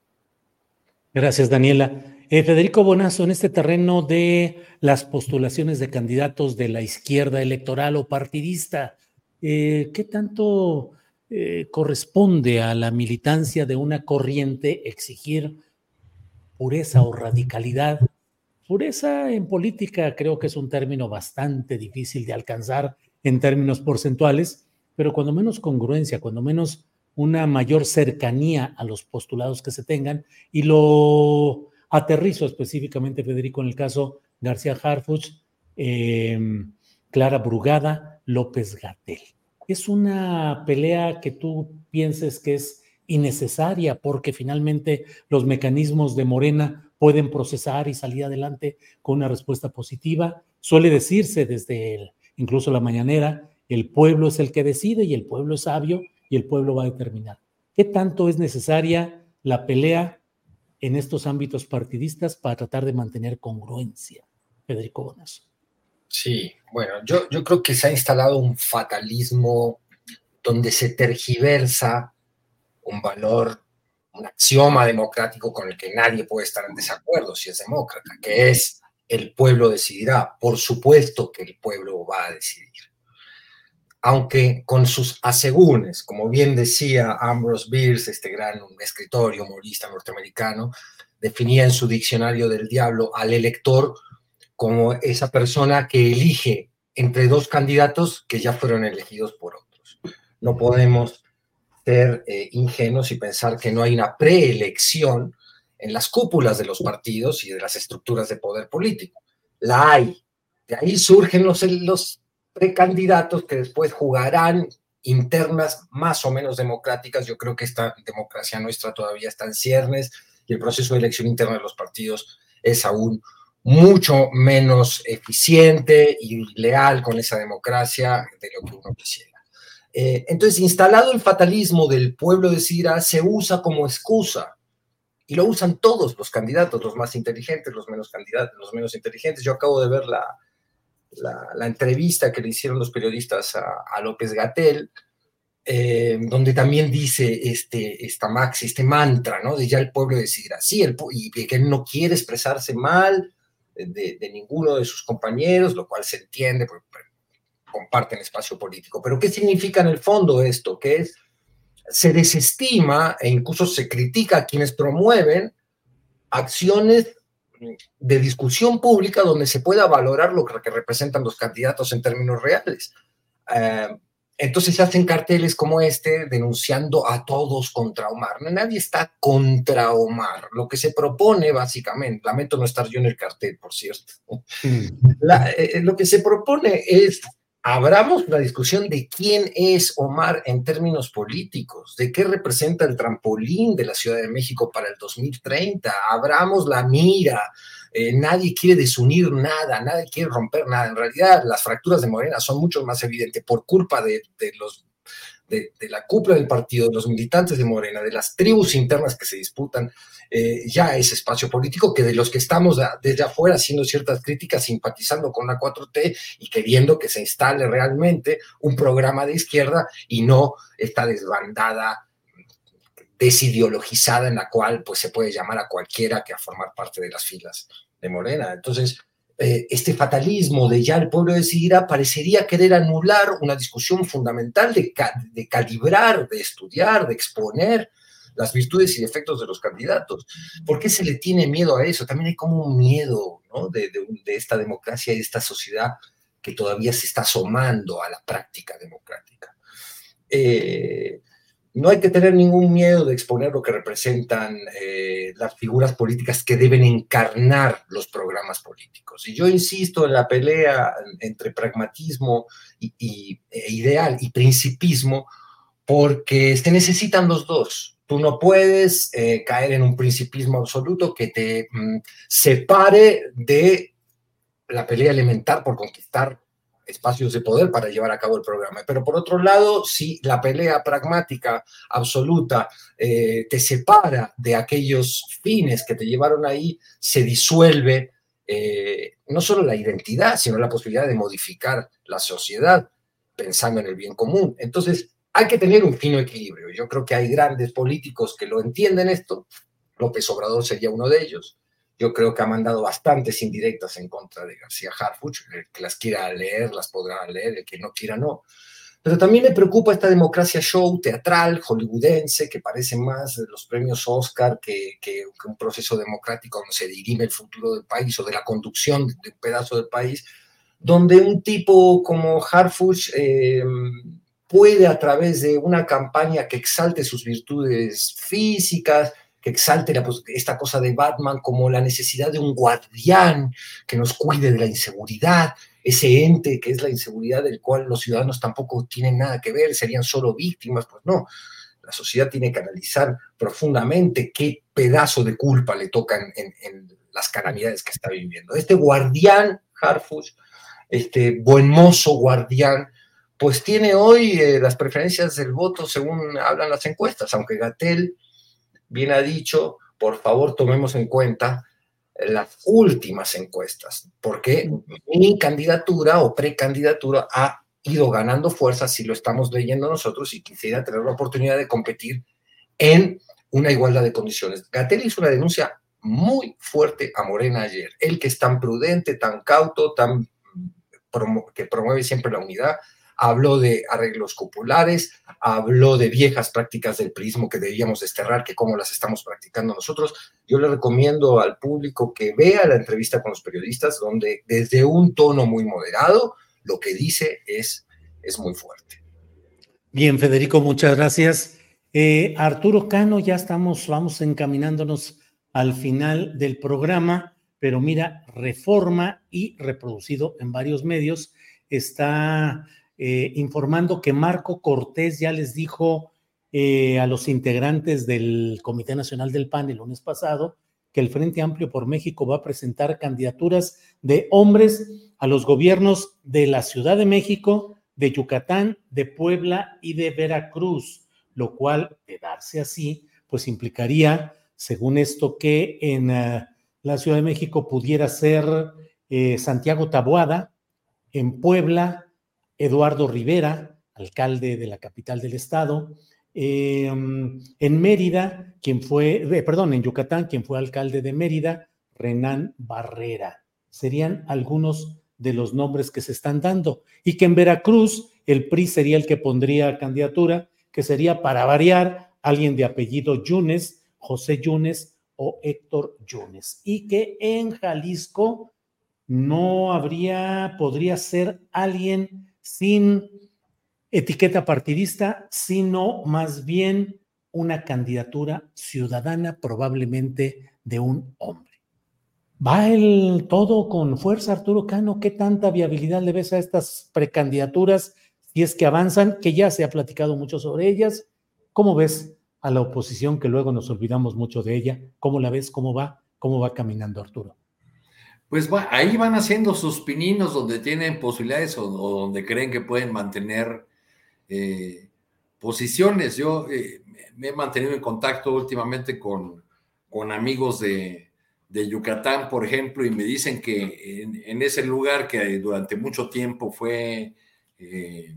Gracias, Daniela. Eh, Federico Bonazo, en este terreno de las postulaciones de candidatos de la izquierda electoral o partidista, eh, ¿qué tanto eh, corresponde a la militancia de una corriente exigir pureza o radicalidad? Pureza en política creo que es un término bastante difícil de alcanzar en términos porcentuales, pero cuando menos congruencia, cuando menos una mayor cercanía a los postulados que se tengan y lo aterrizo específicamente, Federico, en el caso García Harfuch, em, Clara Brugada, López Gatel. Es una pelea que tú pienses que es innecesaria porque finalmente los mecanismos de Morena pueden procesar y salir adelante con una respuesta positiva. Suele decirse desde incluso la mañanera el pueblo es el que decide y el pueblo es sabio y el pueblo va a determinar. ¿Qué tanto es necesaria la pelea en estos ámbitos partidistas para tratar de mantener congruencia? Federico Bonas. Sí, bueno, yo, yo creo que se ha instalado un fatalismo donde se tergiversa un valor, un axioma democrático con el que nadie puede estar en desacuerdo si es demócrata, que es el pueblo decidirá. Por supuesto que el pueblo va a decidir aunque con sus asegúnes, como bien decía Ambrose Bierce, este gran escritor y humorista norteamericano, definía en su diccionario del diablo al elector como esa persona que elige entre dos candidatos que ya fueron elegidos por otros. No podemos ser eh, ingenuos y pensar que no hay una preelección en las cúpulas de los partidos y de las estructuras de poder político. La hay. De ahí surgen los, los precandidatos que después jugarán internas más o menos democráticas. Yo creo que esta democracia nuestra todavía está en ciernes y el proceso de elección interna de los partidos es aún mucho menos eficiente y leal con esa democracia de lo que uno quisiera. Eh, entonces, instalado el fatalismo del pueblo de Sira, se usa como excusa y lo usan todos los candidatos, los más inteligentes, los menos candidatos, los menos inteligentes. Yo acabo de ver la, la, entrevista que le hicieron los periodistas a, López Gatel, eh, donde también dice este, esta max, este mantra, ¿no? De ya el pueblo decidirá, sí, el, y que él no quiere expresarse mal de, ninguno de sus compañeros, lo cual se entiende porque comparten espacio político. Pero ¿qué significa en el fondo esto? Que es, se desestima e incluso se critica a quienes promueven acciones de discusión pública donde se pueda valorar lo que representan los candidatos en términos reales. Eh, entonces se hacen carteles como este denunciando a todos contra Omar. Nadie está contra Omar. Lo que se propone básicamente, lamento no estar yo en el cartel, por cierto, mm. eh, lo que se propone es abramos la discusión de quién es Omar en términos políticos, de qué representa el trampolín de la Ciudad de México para el 2030, abramos la mira, eh, nadie quiere desunir nada, nadie quiere romper nada. En realidad, las fracturas de Morena son mucho más evidentes por culpa de, de, la cúpula del partido, de los militantes de Morena, de las tribus internas que se disputan eh, ya ese espacio político, que de los que estamos desde afuera haciendo ciertas críticas, simpatizando con la 4T y queriendo que se instale realmente un programa de izquierda y no esta desbandada desideologizada en la cual pues se puede llamar a cualquiera que a formar parte de las filas de Morena. Entonces, eh, este fatalismo de ya el pueblo decidirá parecería querer anular una discusión fundamental de, de calibrar, de estudiar, de exponer las virtudes y defectos de los candidatos. ¿Por qué se le tiene miedo a eso? También hay como un miedo de, esta democracia y de esta sociedad que todavía se está asomando a la práctica democrática. Eh, no hay que tener ningún miedo de exponer lo que representan eh, las figuras políticas que deben encarnar los programas políticos. Y yo insisto en la pelea entre pragmatismo y, e ideal y principismo, porque se necesitan los dos Tú no puedes eh, caer en un principismo absoluto que te mm, separe de la pelea elemental por conquistar espacios de poder para llevar a cabo el programa. Pero por otro lado, si la pelea pragmática absoluta eh, te separa de aquellos fines que te llevaron ahí, se disuelve eh, no solo la identidad, sino la posibilidad de modificar la sociedad pensando en el bien común. Entonces, hay que tener un fino equilibrio. Yo creo que hay grandes políticos que lo entienden esto. López Obrador sería uno de ellos. Yo creo que ha mandado bastantes indirectas en contra de García Harfuch. El que las quiera leer, las podrá leer, el que no quiera, no. Pero también me preocupa esta democracia show teatral, hollywoodense, que parece más los premios Oscar que, que, un proceso democrático donde se dirime el futuro del país o de la conducción de un pedazo del país, donde un tipo como Harfuch eh, puede a través de una campaña que exalte sus virtudes físicas, que exalte esta cosa de Batman como la necesidad de un guardián que nos cuide de la inseguridad, ese ente que es la inseguridad del cual los ciudadanos tampoco tienen nada que ver, serían solo víctimas, pues no. La sociedad tiene que analizar profundamente qué pedazo de culpa le tocan en, las calamidades que está viviendo. Este guardián, Harfush, este buen mozo guardián, pues tiene hoy eh, las preferencias del voto según hablan las encuestas, aunque Gatel bien ha dicho, por favor tomemos en cuenta las últimas encuestas, porque mi candidatura o precandidatura ha ido ganando fuerza, si lo estamos leyendo nosotros, y quisiera tener la oportunidad de competir en una igualdad de condiciones. Gatel hizo una denuncia muy fuerte a Morena ayer, el que es tan prudente, tan cauto, tan que promueve siempre la unidad, habló de arreglos cupulares, habló de viejas prácticas del prismo que debíamos desterrar, que cómo las estamos practicando nosotros. Yo le recomiendo al público que vea la entrevista con los periodistas, donde desde un tono muy moderado, lo que dice es, es muy fuerte. Bien, Federico, muchas gracias. Eh, Arturo Cano, ya estamos, vamos encaminándonos al final del programa, pero mira, reforma y reproducido en varios medios está eh, informando que Marco Cortés ya les dijo eh, a los integrantes del Comité Nacional del PAN el lunes pasado que el Frente Amplio por México va a presentar candidaturas de hombres a los gobiernos de la Ciudad de México, de Yucatán, de Puebla y de Veracruz, lo cual, de darse así, pues implicaría, según esto, que en eh, la Ciudad de México pudiera ser Santiago Taboada, en Puebla Eduardo Rivera, alcalde de la capital del estado, em, en Mérida, quien fue, eh, perdón, en Yucatán, quien fue alcalde de Mérida, Renán Barrera. Serían algunos de los nombres que se están dando. Y que en Veracruz el PRI sería el que pondría candidatura, que sería para variar alguien de apellido Yunes, José Yunes o Héctor Yunes. Y que en Jalisco no habría, podría ser alguien sin etiqueta partidista, sino más bien una candidatura ciudadana probablemente de un hombre. ¿Va el todo con fuerza, Arturo Cano? ¿Qué tanta viabilidad le ves a estas precandidaturas si es que avanzan, que ya se ha platicado mucho sobre ellas? ¿Cómo ves a la oposición que luego nos olvidamos mucho de ella? ¿Cómo la ves? ¿Cómo va? ¿Cómo va caminando Arturo? Pues ahí van haciendo sus pininos donde tienen posibilidades o, donde creen que pueden mantener eh, posiciones. Yo eh, me he mantenido en contacto últimamente con, con amigos de, Yucatán, por ejemplo, y me dicen que en, ese lugar que durante mucho tiempo fue eh,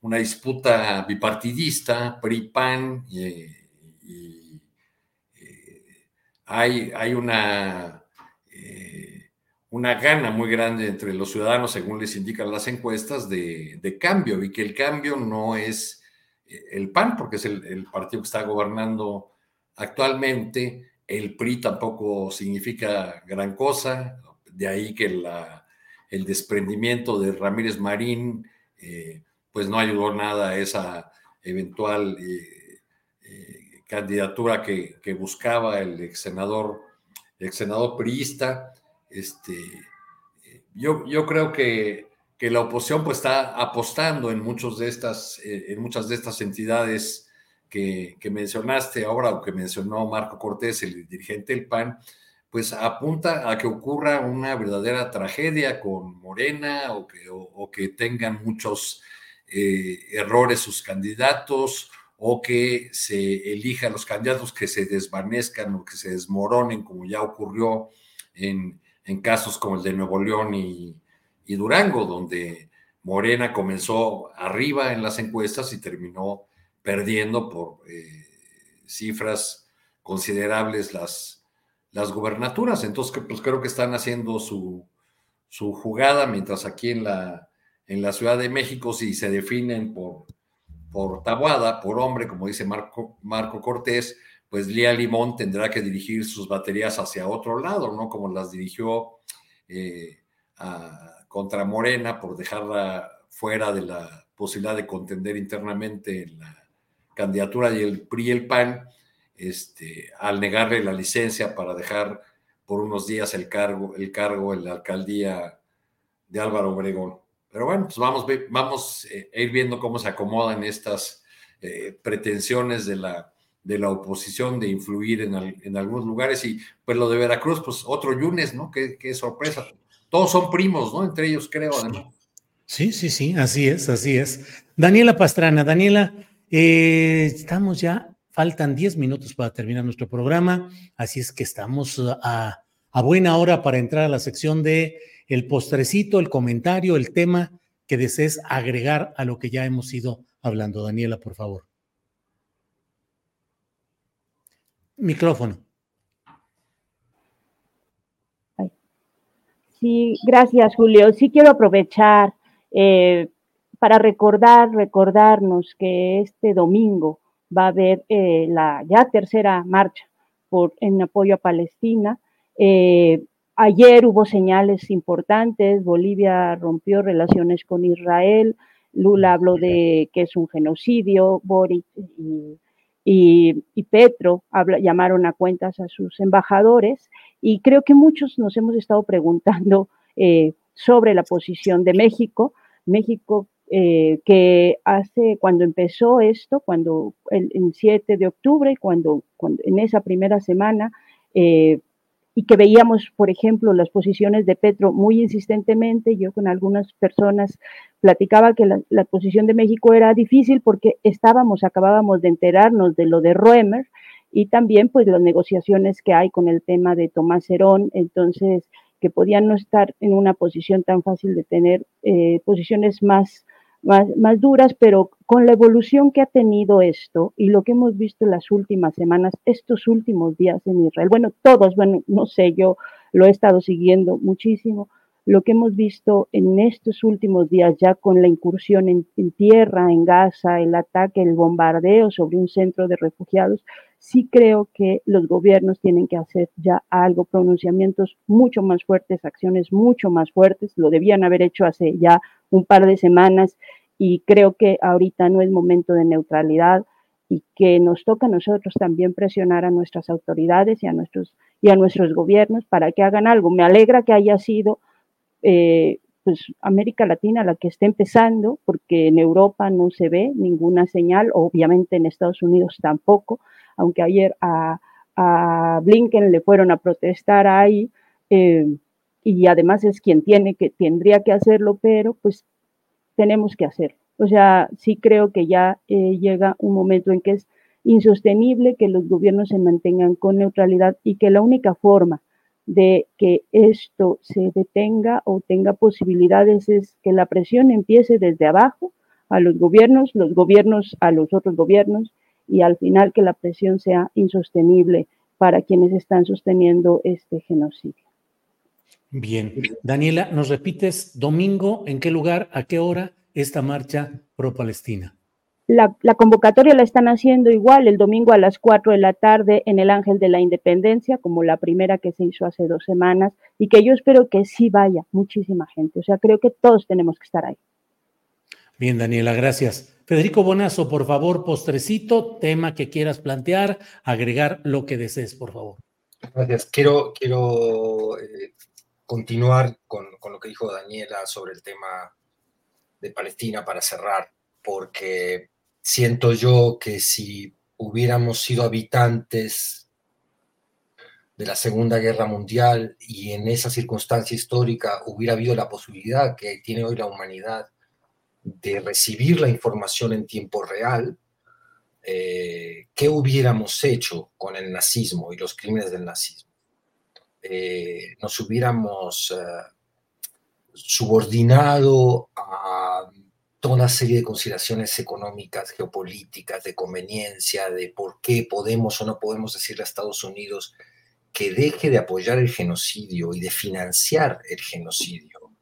una disputa bipartidista, PRI-PAN, hay, hay una una gana muy grande entre los ciudadanos, según les indican las encuestas, de, cambio y que el cambio no es eh, el PAN, porque es el, partido que está gobernando actualmente, el PRI tampoco significa gran cosa, de ahí que el desprendimiento de Ramírez Marín, eh, pues no ayudó nada a esa eventual eh, candidatura que, buscaba el ex senador, senador priista este, yo, yo creo que, que, la oposición pues está apostando en, muchos de estas, eh, en muchas de estas entidades que, mencionaste ahora o que mencionó Marco Cortés, el dirigente del PAN, pues apunta a que ocurra una verdadera tragedia con Morena o que, o, que tengan muchos eh, errores sus candidatos o que se elijan los candidatos que se desvanezcan o que se desmoronen, como ya ocurrió en, casos como el de Nuevo León y, Durango, donde Morena comenzó arriba en las encuestas y terminó perdiendo por eh, cifras considerables las, gubernaturas. Entonces, pues creo que están haciendo su, su jugada, mientras aquí en la, en Ciudad de México, si se definen por, tabuada, por hombre, como dice Marco Cortés, pues Lía Limón tendrá que dirigir sus baterías hacia otro lado, ¿no? Como las dirigió eh, contra Morena por dejarla fuera de la posibilidad de contender internamente en la candidatura y el PRI y el PAN, este, al negarle la licencia para dejar por unos días el cargo, el cargo en la alcaldía de Álvaro Obregón. Pero bueno, pues vamos, vamos eh, a ir viendo cómo se acomodan estas eh, pretensiones de la, de la oposición de influir en, en, algunos lugares. Y pues lo de Veracruz, pues otro Yunes, ¿no? Qué, qué sorpresa. Todos son primos, ¿no? Entre ellos, creo, además. Sí, sí, sí, así es, así es. Daniela Pastrana, Daniela, eh, estamos ya, faltan 10 minutos para terminar nuestro programa, así es que estamos a, buena hora para entrar a la sección de el postrecito, el comentario, el tema que desees agregar a lo que ya hemos ido hablando. Daniela, por favor. Micrófono. Sí, gracias, Julio. Sí quiero aprovechar eh, para recordar, recordarnos que este domingo va a haber eh, la ya tercera marcha por, en apoyo a Palestina. Eh, ayer hubo señales importantes, Bolivia rompió relaciones con Israel, Lula habló de que es un genocidio, Boris y, Petro llamaron a cuentas a sus embajadores y creo que muchos nos hemos estado preguntando eh, sobre la posición de México. México eh, que hace, cuando empezó esto, cuando el, 7 de octubre, cuando, en esa primera semana, eh, y que veíamos, por ejemplo, las posiciones de Petro muy insistentemente, yo con algunas personas platicaba que la, posición de México era difícil porque estábamos, acabábamos de enterarnos de lo de Roemer y también pues las negociaciones que hay con el tema de Tomás Herón, entonces que podían no estar en una posición tan fácil de tener eh, posiciones más más, duras, pero con la evolución que ha tenido esto y lo que hemos visto las últimas semanas, estos últimos días en Israel, bueno, todos, bueno, no sé, yo lo he estado siguiendo muchísimo, lo que hemos visto en estos últimos días ya con la incursión en, tierra, en Gaza, el ataque, el bombardeo sobre un centro de refugiados, sí creo que los gobiernos tienen que hacer ya algo, pronunciamientos mucho más fuertes, acciones mucho más fuertes, lo debían haber hecho hace ya un par de semanas y creo que ahorita no es momento de neutralidad y que nos toca a nosotros también presionar a nuestras autoridades y a nuestros, y a nuestros gobiernos para que hagan algo. Me alegra que haya sido eh, pues América Latina la que esté empezando, porque en Europa no se ve ninguna señal, obviamente en Estados Unidos tampoco, aunque ayer a, Blinken le fueron a protestar ahí. Eh, y además es quien tiene que, tendría que hacerlo, pero pues tenemos que hacerlo. O sea, sí creo que ya eh, llega un momento en que es insostenible que los gobiernos se mantengan con neutralidad y que la única forma de que esto se detenga o tenga posibilidades es que la presión empiece desde abajo a los gobiernos, los gobiernos a los otros gobiernos y al final que la presión sea insostenible para quienes están sosteniendo este genocidio. Bien, Daniela, ¿nos repites domingo en qué lugar, a qué hora esta marcha pro-Palestina? La, convocatoria la están haciendo igual el domingo a las 4 de la tarde en el Ángel de la Independencia, como la primera que se hizo hace dos semanas, y que yo espero que sí vaya muchísima gente. O sea, creo que todos tenemos que estar ahí. Bien, Daniela, gracias. Federico Bonazo, por favor, postrecito, tema que quieras plantear, agregar lo que desees, por favor. Gracias. Quiero, quiero eh, continuar con, lo que dijo Daniela sobre el tema de Palestina para cerrar, porque siento yo que si hubiéramos sido habitantes de la Segunda Guerra Mundial y en esa circunstancia histórica hubiera habido la posibilidad que tiene hoy la humanidad de recibir la información en tiempo real, eh, ¿qué hubiéramos hecho con el nazismo y los crímenes del nazismo? Eh, nos hubiéramos eh, subordinado a toda una serie de consideraciones económicas, geopolíticas, de conveniencia, de por qué podemos o no podemos decirle a Estados Unidos que deje de apoyar el genocidio y de financiar el genocidio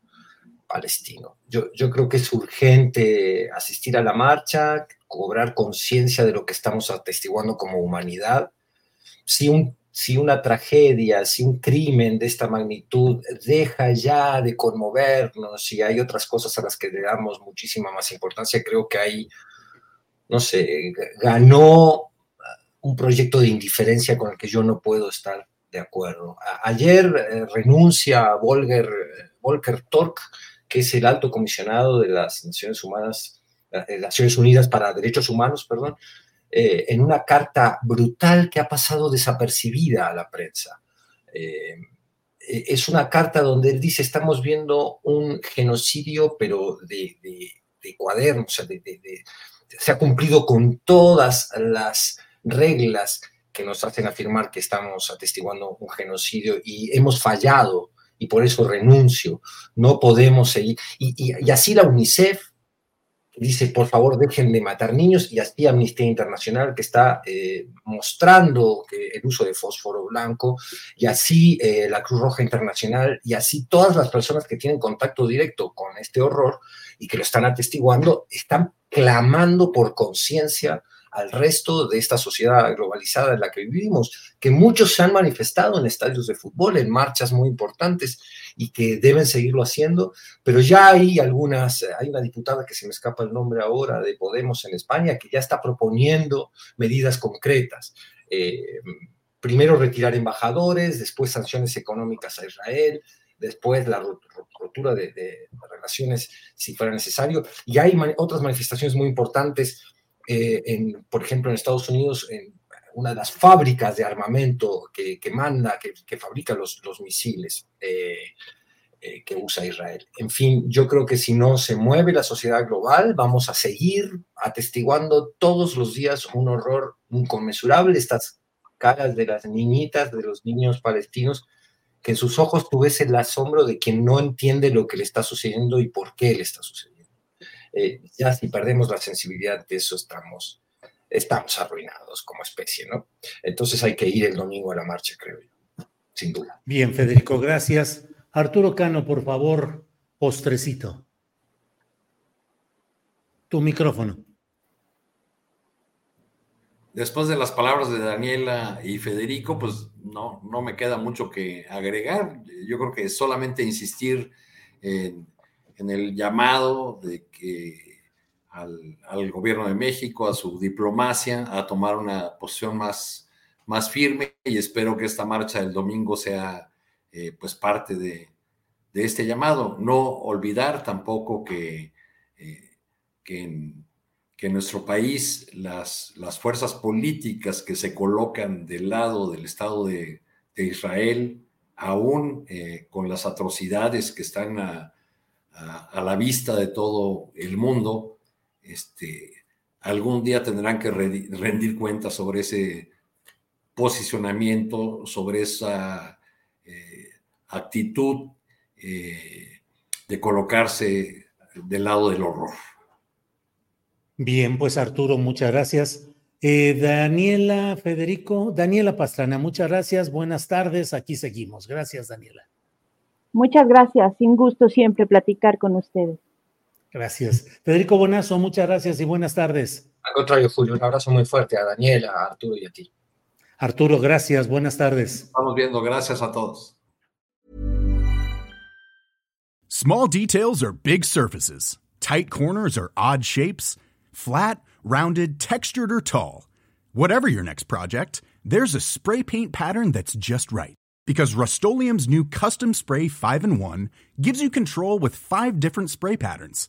palestino. Yo, yo creo que es urgente asistir a la marcha, cobrar conciencia de lo que estamos atestiguando como humanidad. Si, un, si una tragedia, si un crimen de esta magnitud deja ya de conmovernos y hay otras cosas a las que le damos muchísima más importancia, creo que ahí, no sé, ganó un proyecto de indiferencia con el que yo no puedo estar de acuerdo. ayer eh, renuncia Volker, Volker Tork, que es el alto comisionado de las Naciones eh, Naciones Unidas para Derechos Humanos, perdón, eh, en una carta brutal que ha pasado desapercibida a la prensa. Eh, es una carta donde él dice, estamos viendo un genocidio, pero de, de, cuaderno, o sea, se ha cumplido con todas las reglas que nos hacen afirmar que estamos atestiguando un genocidio y hemos fallado y por eso renuncio, no podemos seguir. Y, así la UNICEF dice, por favor, dejen de matar niños, y así Amnistía Internacional que está eh, mostrando el uso de fósforo blanco, y así eh, la Cruz Roja Internacional, y así todas las personas que tienen contacto directo con este horror y que lo están atestiguando, están clamando por conciencia al resto de esta sociedad globalizada en la que vivimos, que muchos se han manifestado en estadios de fútbol, en marchas muy importantes y que deben seguirlo haciendo, pero ya hay algunas, hay una diputada que se me escapa el nombre ahora de Podemos en España que ya está proponiendo medidas concretas. Eh, primero retirar embajadores, después sanciones económicas a Israel, después la rotura de, relaciones si fuera necesario. Y hay otras manifestaciones muy importantes eh, en, por ejemplo, en Estados Unidos, en una de las fábricas de armamento que, manda, que, fabrica los, los misiles eh, eh, que usa Israel. En fin, yo creo que si no se mueve la sociedad global, vamos a seguir atestiguando todos los días un horror inconmensurable, estas caras de las niñitas, de los niños palestinos, que en sus ojos tú ves el asombro de quien no entiende lo que le está sucediendo y por qué le está sucediendo. Eh, ya si perdemos la sensibilidad de eso estamos, estamos arruinados como especie, ¿no? Entonces hay que ir el domingo a la marcha, creo yo, sin duda. Bien, Federico, gracias. Arturo Cano, por favor, postrecito. Tu micrófono. Después de las palabras de Daniela y Federico, pues no, no me queda mucho que agregar. Yo creo que solamente insistir en en el llamado de que al, gobierno de México, a su diplomacia, a tomar una posición más, más firme y espero que esta marcha del domingo sea eh, pues parte de, este llamado. No olvidar tampoco que, eh, que, en, nuestro país las, las fuerzas políticas que se colocan del lado del Estado de, Israel, aún eh, con las atrocidades que están a, a, la vista de todo el mundo, este, algún día tendrán que rendir cuentas sobre ese posicionamiento, sobre esa eh, actitud eh, de colocarse del lado del horror. Bien, pues Arturo, muchas gracias. Eh, Daniela, Federico, Daniela Pastrana, muchas gracias. Buenas tardes, aquí seguimos. Gracias, Daniela. Muchas gracias, sin gusto siempre platicar con ustedes. Gracias. Federico Bonazo, muchas gracias y buenas tardes. Al contrario, Julio, un abrazo muy fuerte a Daniela, a Arturo y a ti. Arturo, gracias, buenas tardes. Estamos viendo, gracias a todos. Small details are big surfaces. Tight corners are odd shapes. Flat, rounded, textured or tall. Whatever your next project, there's a spray paint pattern that's just right because Rust new Custom Spray 5 and 1 gives you control with five different spray patterns.